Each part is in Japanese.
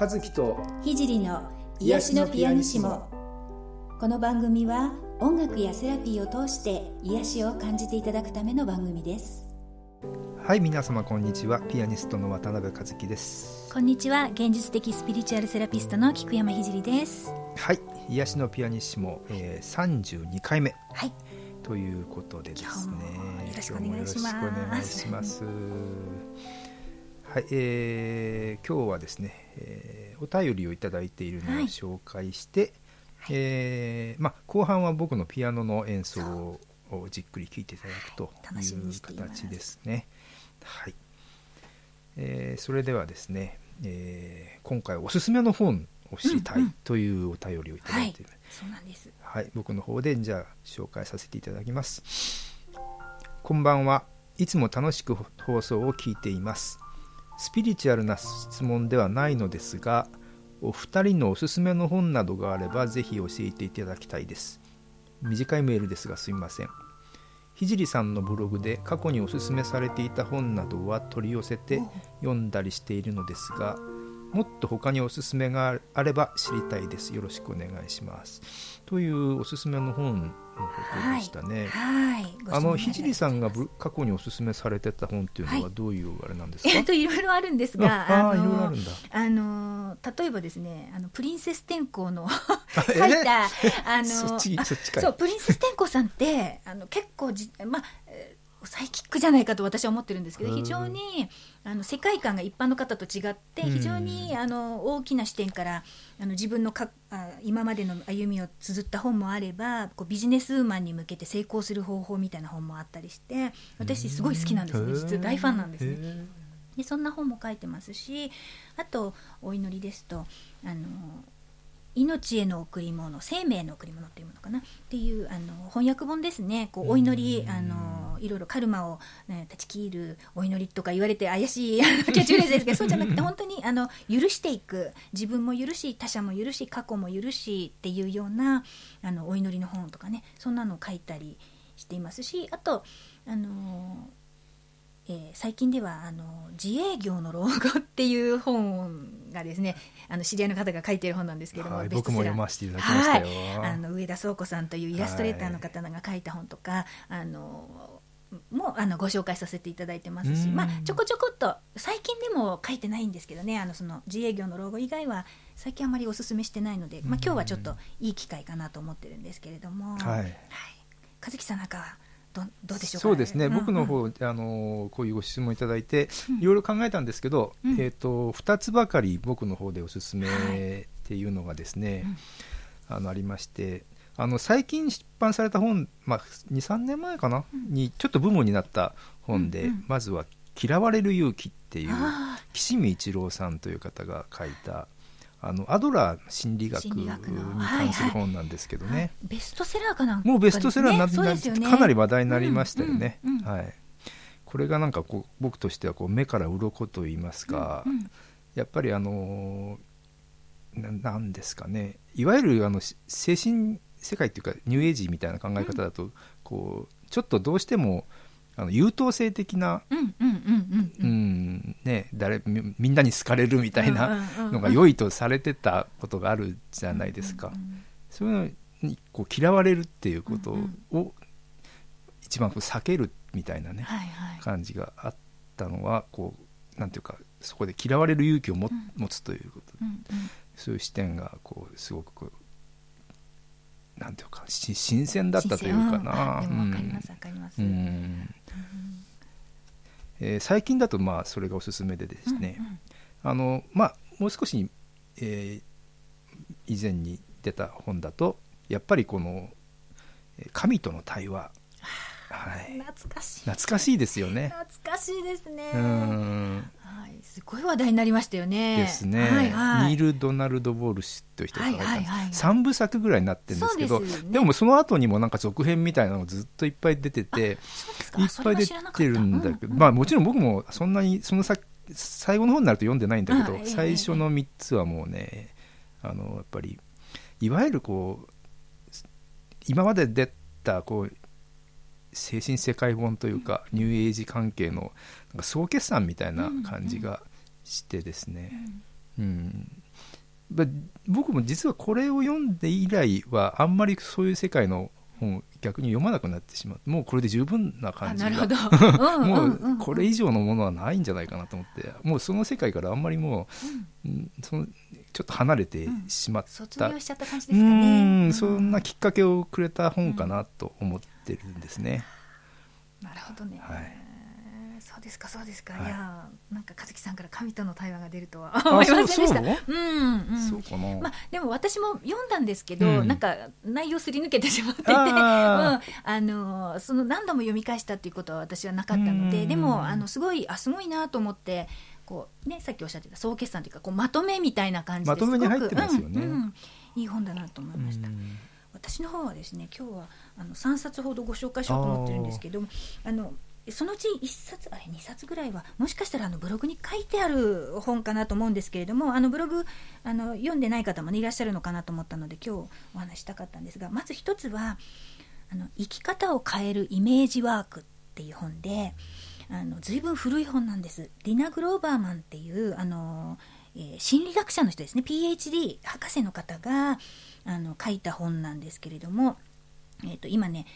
和樹と聖の癒しのピアニシモ。この番組は音楽やセラピーを通して癒しを感じていただくための番組です。はい皆様こんにちは。ピアニストの渡辺和樹です。こんにちは現実的スピリチュアルセラピストの菊山聖です。はい癒しのピアニッシモ、えー、32回目はい。ということでですね。よろしくお願いします。今日もよろしくお願いします。はい、えー、今日はですね、えー、お便りをいただいているのを紹介して、はい、えー、まあ、後半は僕のピアノの演奏をじっくり聴いていただくとい。う形ですね。はい、えー、それではですね、えー、今回おすすめの本を知りたいというお便りをいただいている、そうなんです、はい、僕の方でじゃあ紹介させていただきます。こんばんは。いつも楽しく放送を聞いていますスピリチュアルな質問ではないのですがお二人のおすすめの本などがあればぜひ教えていただきたいです。短いメールですがすみません。聖さんのブログで過去におすすめされていた本などは取り寄せて読んだりしているのですがもっと他におすすめがあれば知りたいですよろしくお願いしますというおすすめの本のことでしたね。はい。はい、あの聖さんが過去におすすめされてた本っていうのはどういうあれなんですか？えっといろいろあるんですが、ああいろいろあるんだ。あの例えばですね、あのプリンセス天功の 書いたあのそっちそっちかそうプリンセス天功さんってあの結構じまあ。サイキックじゃないかと私は思ってるんですけど非常にあの世界観が一般の方と違って非常にあの大きな視点からあの自分のかあ今までの歩みを綴った本もあればこうビジネスウーマンに向けて成功する方法みたいな本もあったりして私すごい好きなんですね。実は大ファンなんですね。でそんな本も書いてますしあとお祈りですとあの命への贈り物生命の贈り物っていうものかな？っていうあの翻訳本ですね。こうお祈りあのいろいろカルマを、ね、断ち切るお祈りとか言われて怪しいキャッチフレーズですけどそうじゃなくて本当にあの許していく。自分も許し他者も許し過去も許しっていうようなあのお祈りの本とかねそんなのを書いたりしていますしあとあのえー、最近ではあの自営業の老後っていう本がですねあの知り合いの方が書いてる本なんですけども、はい、僕も読ませていただきましたよ、はい、あの上田壮子さんというイラストレーターの方が書いた本とか、はい、あのもあのご紹介させていただいてますし、まあ、ちょこちょこっと最近でも書いてないんですけどねあのその自営業の老後以外は最近あまりおすすめしてないので、まあ、今日はちょっといい機会かなと思ってるんですけれども、はい。はい、和樹さんなんかどどうでしょうそうですね、うん。うん、僕の方あのこういうご質問いただいて、いろいろ考えたんですけど、うん、えーと、2つばかり僕の方でおすすめっていうのがですね、はい、あのありましてあの最近出版された本、まあ、23年前かな、うん、にちょっとブームになった本で、うんうん、まずは「嫌われる勇気」っていう岸見一郎さんという方が書いたあのアドラー心理学に関する本なんですけどね、はいはい、ベストセラーかな、もうベストセラーになって、ね、かなり話題になりましたよね、うんうんうん、はい、これがなんかこう僕としてはこう目から鱗と言いますか、うんうん、やっぱりあのなんですかね。いわゆるあの精神世界っていうかニューエイジみたいな考え方だと、うん、こうちょっとどうしてもあの優等生的な誰みんなに好かれるみたいなのが良いとされてたことがあるじゃないですか。そういうのにこう嫌われるっていうことを一番こう避けるみたいなね、感じがあったのはこうなんていうかそこで嫌われる勇気をも、持つということ。で、そういう視点がこうすごくこうなんていうか新鮮だったというかな。わかりますわかります。えー、最近だとまあそれがおすすめでですね、うんうん、あのまあもう少し、えー、以前に出た本だとやっぱりこの神との対話、はい、懐かしい。懐かしいですよね。懐かしいですね。はい、すごい話題になりましたよね。ですね、はいはい、ニール・ドナルド・ボール氏という人が書いた、はいはい、3部作ぐらいになってるんですけどで、ね,、でもその後にもなんか続編みたいなのがずっといっぱい出てていっぱい出てるんだけど、うんうん、まあもちろん僕もそんなにその先最後の方になると読んでないんだけど、最初の3つはもうねあのやっぱりいわゆるこう今まで出たこう精神世界本というか、ニューエイジ関係のなんか総決算みたいな感じがしてですね、うん、うん、ま僕も実はこれを読んで以来はあんまりそういう世界の本逆に読まなくなってしまってもうこれで十分な感じがもうんうんうん。うこれ以上のものはないんじゃないかなと思ってもうその世界からあんまりもう、うん。そのちょっと離れてしまった、卒業しちゃった感じうですかね。ん。そんなきっかけをくれた本かなと思ってるんですね、なるほどね。はい。そうですかそうですか。はい。い、やなんか和樹さんから神との対話が出るとはあ思いませんでした。そうそううんうん。そうかな、まあ、でも私も読んだんですけど、うん。なんか内容すり抜けてしまっていて、うん、ああのその何度も読み返したっていうことは私はなかったので、うん。でもあのすごいあすごいなと思ってこう、ね、さっきおっしゃってた総決算というかこうまとめみたいな感じです。まとめに入ってますよね。うんうん。いい本だなと思いました。うん私の方はですね今日はあの3冊ほどご紹介しようと思ってるんですけどもあのそのうち1冊あれ2冊ぐらいはもしかしたらあのブログに書いてある本かなと思うんですけれどもあのブログあの読んでない方も、ね、いらっしゃるのかなと思ったので今日お話ししたかったんですがまず一つはあの「生き方を変えるイメージワーク」っていう本であの随分古い本なんです。ディナ・グローバーマンっていうあのえー心理学者の人ですね PhD 博士の方があの書いた本なんですけれども、えー、と今ね、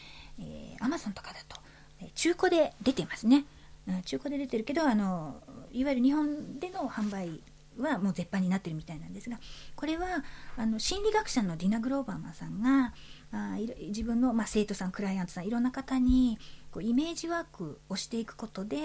えー、Amazon とかだとえ中古で出てますね、うん中古で出てるけどあのいわゆる日本での販売はもう絶版になってるみたいなんですがこれはあの心理学者のディナ・グローバーマンさんがあいろ自分の、まあ、生徒さんクライアントさんいろんな方にこうイメージワークをしていくことで、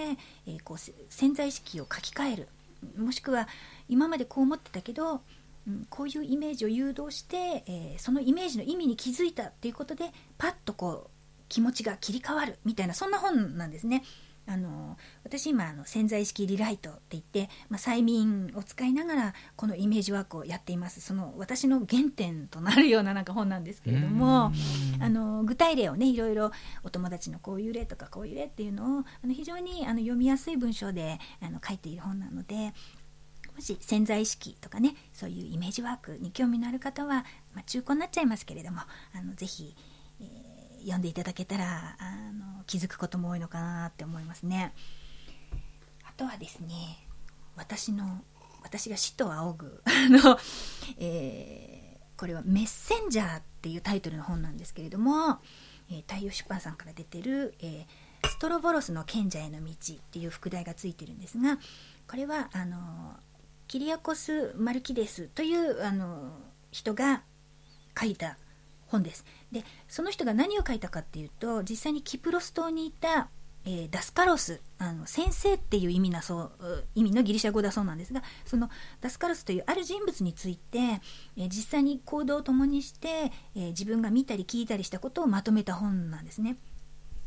えーこう潜在意識を書き換える。もしくは今までこう思ってたけど、うん、こういうイメージを誘導して、えーそのイメージの意味に気づいたっていうことでパッとこう気持ちが切り替わるみたいなそんな本なんですね。あの私今あの潜在意識リライトって言って、まあ、催眠を使いながらこのイメージワークをやっていますその私の原点となるようななんか本なんですけれどもあの具体例をねいろいろお友達のこういう例とかこういう例っていうのをあの非常にあの読みやすい文章であの書いている本なのでもし潜在意識とかねそういうイメージワークに興味のある方は、まあ、中古になっちゃいますけれどもあのぜひ、えー読んでいただけたらあの気づくことも多いのかなって思いますね。あとはですね私の私が死と仰ぐ あの、えーこれは「メッセンジャー」っていうタイトルの本なんですけれども、えー太陽出版さんから出てる、えーストロボロスの賢者への道」っていう副題がついてるんですがこれはあのキリアコス・マルキデスというあの人が書いた本ですでその人が何を書いたかっていうと実際にキプロス島にいた、えーダスカロスあの先生っていう意味なそう意味のギリシャ語だそうなんですがそのダスカロスというある人物について、えー実際に行動を共にして、えー自分が見たり聞いたりしたことをまとめた本なんですね。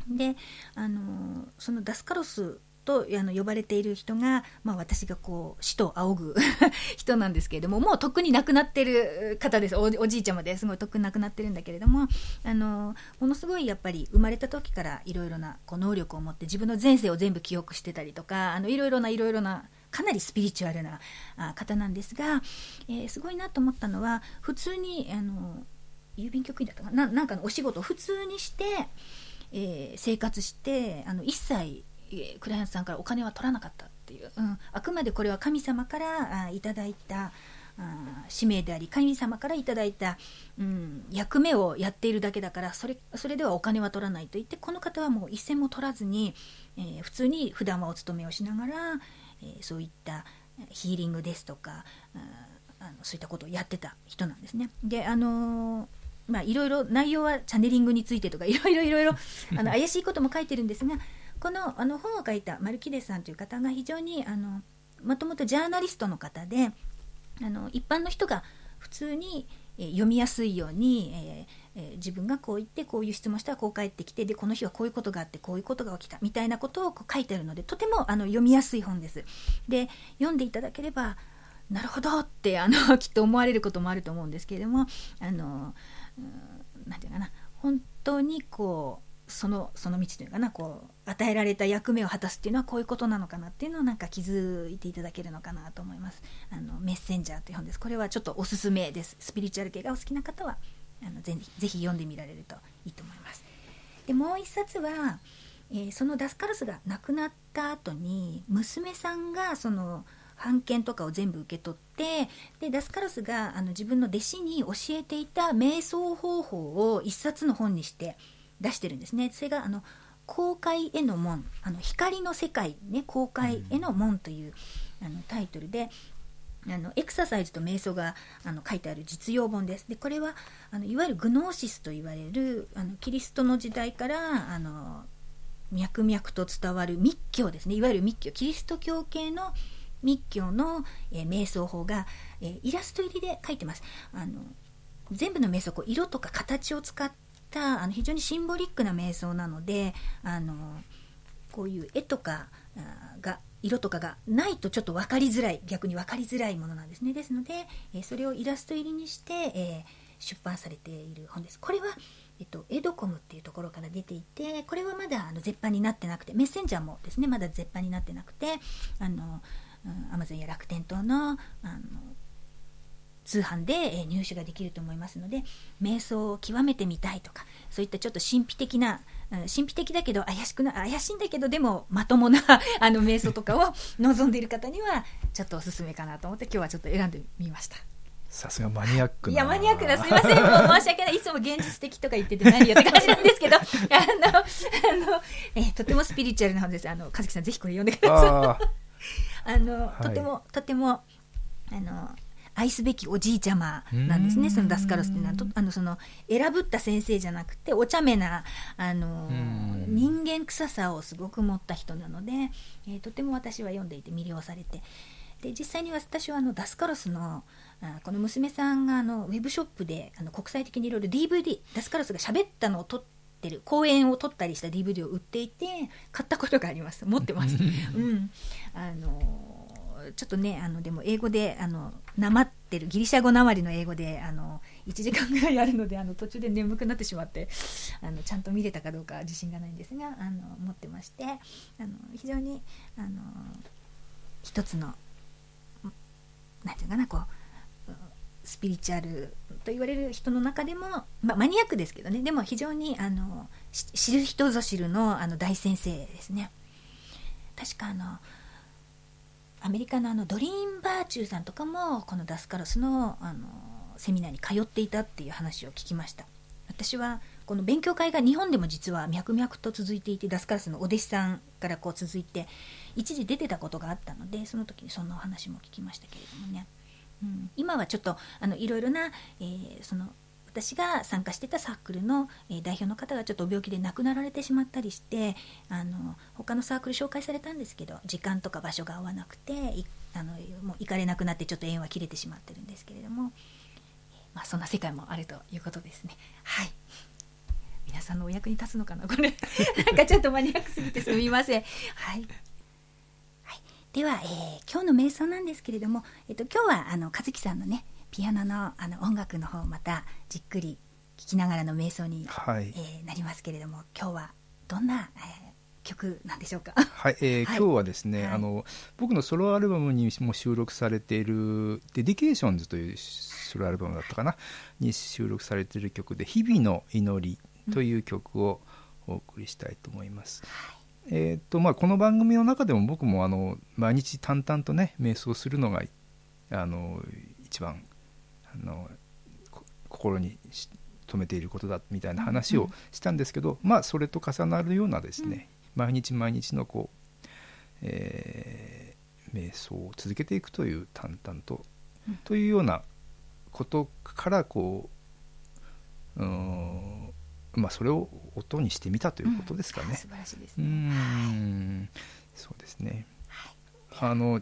であのそのダスカロスとあの呼ばれている人が、まあ、私がこう死と仰ぐ 人なんですけれどももうとっくに亡くなってる方です。おじいちゃまで。すごいとっくに亡くなってるんだけれどもあのものすごいやっぱり生まれた時からいろいろなこう能力を持って自分の前世を全部記憶してたりとかいろいろないろいろなかなりスピリチュアルな方なんですが、えーすごいなと思ったのは普通にあの郵便局員だったかななんかのお仕事を普通にして、えー生活してあの一切、クライアントさんからお金は取らなかったっていう、うん、あくまでこれは神様からあいただいたあ使命であり神様からいただいた、うん、役目をやっているだけだからそれそれではお金は取らないと言ってこの方はもう一銭も取らずに、えー普通に普段はお勤めをしながら、えーそういったヒーリングですとかああのそういったことをやってた人なんですね。であのーまあ、いろいろ内容はチャネリングについてとかいろいろいろいろあの怪しいことも書いてるんですがこのあの本を書いたマルキデさんという方が非常にあのもともとジャーナリストの方であの一般の人が普通に、読みやすいように、えーえー自分がこう言ってこういう質問したらこう返ってきてでこの日はこういうことがあってこういうことが起きたみたいなことをこう書いてあるのでとてもあの読みやすい本です。で読んでいただければなるほどってあの きっと思われることもあると思うんですけれどもあのうんなんていうかな本当にこうそのその道というかなこう与えられた役目を果たすっていうのはこういうことなのかなっていうのをなんか気づいていただけるのかなと思います。あのメッセンジャーという本です。これはちょっとおすすめです。スピリチュアル系がお好きな方はあのぜぜひ読んでみられるといいと思います。でもう一冊は、えーそのダスカルスが亡くなった後に娘さんがその版権とかを全部受け取ってでダスカロスがあの自分の弟子に教えていた瞑想方法を一冊の本にして出してるんですね。それがあの公開への門あの光の世界ね公開への門という、あのタイトルであのエクササイズと瞑想があの書いてある実用本です。でこれはあのいわゆるグノーシスと言われるあのキリストの時代からあの脈々と伝わる密教ですねいわゆる密教キリスト教系の密教の、えー、瞑想法が、えー、イラスト入りで書いてます。あの全部の瞑想こう色とか形を使ったあの非常にシンボリックな瞑想なのであのこういう絵とかが色とかがないとちょっと分かりづらい逆に分かりづらいものなんですね。ですので、えー、それをイラスト入りにして、えー、出版されている本です。これは、えっと、エドコムっていうところから出ていてこれはまだあの絶版になってなくてメッセンジャーもですねまだ絶版になってなくてあの、うん、アマゾンや楽天等のあの通販で入手ができると思いますので瞑想を極めてみたいとかそういったちょっと神秘的な神秘的だけど怪しくな怪しいんだけどでもまともな あの瞑想とかを望んでいる方にはちょっとおすすめかなと思って今日はちょっと選んでみました。さすがマニアックいやマニアックなすみません。もう申し訳ない。いつも現実的とか言ってて何よって感じなんですけど あのあの、えー、とてもスピリチュアルな本です。あの和樹さんぜひこれ読んでください。あ の、はい、とてもとてもあの愛すべきおじいちゃまなんですね、そのダスカロスっていうのは、あのその選ぶった先生じゃなくて、お茶目なあの人間臭さをすごく持った人なので、えー、とても私は読んでいて魅了されて、で実際に私はあのダスカロスのあこの娘さんがあのウェブショップであの国際的にいろいろ DVD、ダスカロスが喋ったのを撮ってる講演を撮ったりした DVD を売っていて買ったことがあります。持ってます。うん。あのちょっとねあのでも英語であのなまってるギリシャ語なまりの英語であの1時間ぐらいあるのであの途中で眠くなってしまってあのちゃんと見れたかどうか自信がないんですがあの持ってましてあの非常にあの一つの何て言うかなこうスピリチュアルと言われる人の中でも、まあ、マニアックですけどねでも非常にあの知る人ぞ知るのあの大先生ですね。確かあのアメリカのあのドリーンバーチューさんとかもこのダスカロスのあのセミナーに通っていたっていう話を聞きました。私はこの勉強会が日本でも実は脈々と続いていてダスカロスのお弟子さんからこう続いて一時出てたことがあったのでその時にそんなお話も聞きましたけれどもね、うん、今はちょっとあのいろいろな、えー、その私が参加してたサークルの、え、代表の方がちょっと病気で亡くなられてしまったりしてあの他のサークル紹介されたんですけど時間とか場所が合わなくてあのもう行かれなくなってちょっと縁は切れてしまってるんですけれども、まあ、そんな世界もあるということですね。はい皆さんのお役に立つのかなこれ なんかちょっとマニアックすぎてすみません。はい、はい、では、えー、今日の瞑想なんですけれども、えっと、今日はあの和樹さんのねピアノのあの音楽の方またじっくり聴きながらの瞑想に、はい、えー、なりますけれども今日はどんな、えー、曲なんでしょうか？はい、えー、はい、今日はですね、はい、あの僕のソロアルバムにも収録されている「Dedications」というソロアルバムだったかな？に収録されている曲で「日々の祈り」という曲をお送りしたいと思います。うん、えーとまあ、この番組の中でも僕もあの毎日淡々とね瞑想するのがあの一番あの心に留めていることだみたいな話をしたんですけど、うん、まあそれと重なるようなですね、うん、毎日毎日のこう、えー、瞑想を続けていくという淡々と、うん、というようなことからこううんまあそれを音にしてみたということですかね。素晴らしいですね。うんそうですね。はい、あの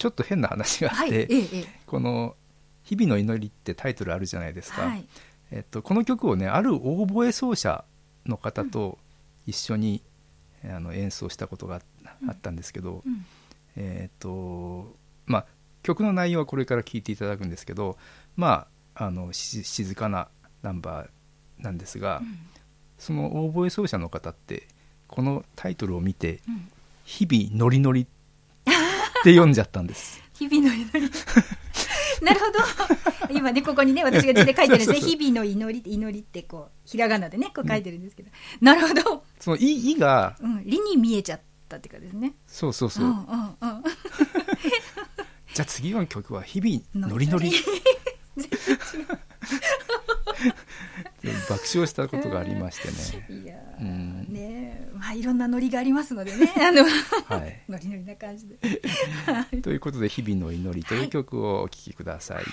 ちょっと変な話があって、はいええ、この「日々の祈り」ってタイトルあるじゃないですか、はい、えっと、この曲をねあるオーボエ奏者の方と一緒に、うん、あの演奏したことがあったんですけど、うん、えっとまあ曲の内容はこれから聴いていただくんですけどまああの静かなナンバーなんですが、うん、そのオーボエ奏者の方ってこのタイトルを見て「日々ノリノリ」ってって読んじゃったんです。日々の祈り。なるほど。今ね、ここにね、私が字で書いてるんですね。日々の祈り、祈りってこう、ひらがなでね、こう書いてるんですけど。うん、なるほど。その、い、いが、うん、理に見えちゃったっていうかですね。そうそうそう。うんうんうん、じゃあ次の曲は日々ノリノリ爆笑したことがありましていやーうんねまあいろんなノリがありますのでね あのね。はい、ノリノリな感じで ということで「日々の祈り」という曲をお聴きください。「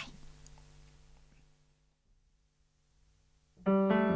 はい、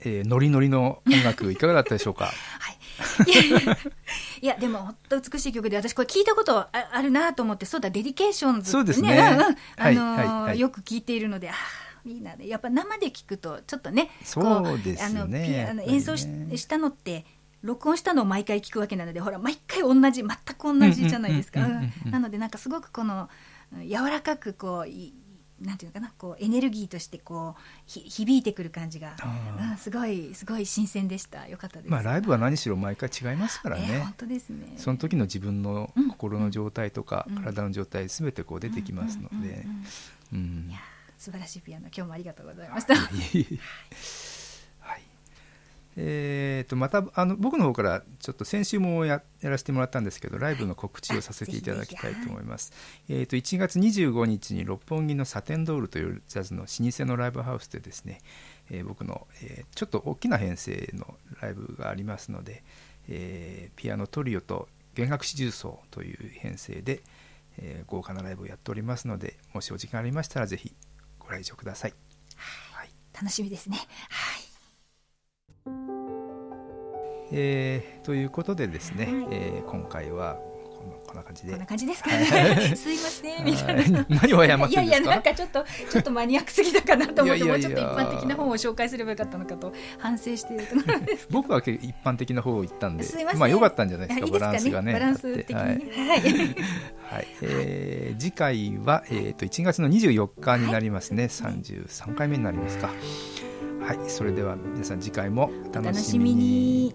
えーノリノリの音楽いかがだったでしょうか？はい、いやでも本当美しい曲で私これ聞いたことああるなと思ってそうだ Dedications そうですねあのよく聞いているのであーいいなやっぱ生で聞くとちょっとねそうですね。あの演奏ししたのって録音したのを毎回聞くわけなのでほら毎回同じ全く同じじゃないですか。なのでなんかすごくこのうん柔らかくこういなんていうのかなこうエネルギーとしてこうひ響いてくる感じが、うん、すごいすごい新鮮でした。よかったです、まあライブは何しろ毎回違いますからね。えー本、当ですね。その時の自分のうん。心の状態とか、うん。体の状態すべてこう出てきますので。素晴らしいピアノ。今日もありがとうございました。はいえー、とまたあの僕の方からちょっと先週もややらせてもらったんですけどライブの告知をさせていただきたいと思います、えー、と1月25日に六本木のサテンドールというジャズの老舗のライブハウスでですね、えー僕の、えーちょっと大きな編成のライブがありますので、えーピアノトリオと弦楽四重奏という編成で、えー豪華なライブをやっておりますのでもしお時間ありましたらぜひご来場ください、はい。楽しみですね。はいえーということでですね、はい。えー今回はこんな感じで。こんな感じですかはい すいませんみたいな。はい何を謝っていやいやなんかちょっとちょっとマニアックすぎたかなと思っていやいやいや。もうちょっと一般的な本を紹介すればよかったのかと反省しているところです 僕は結構一般的な方を言ったんですいません。あ良かったんじゃないですか？いやバランスがね。バランス的にはい、はい、はい。えー次回は、えー、と1月の24日になりますね、33回目になりますか。はい。それでは皆さん次回もおお楽しみに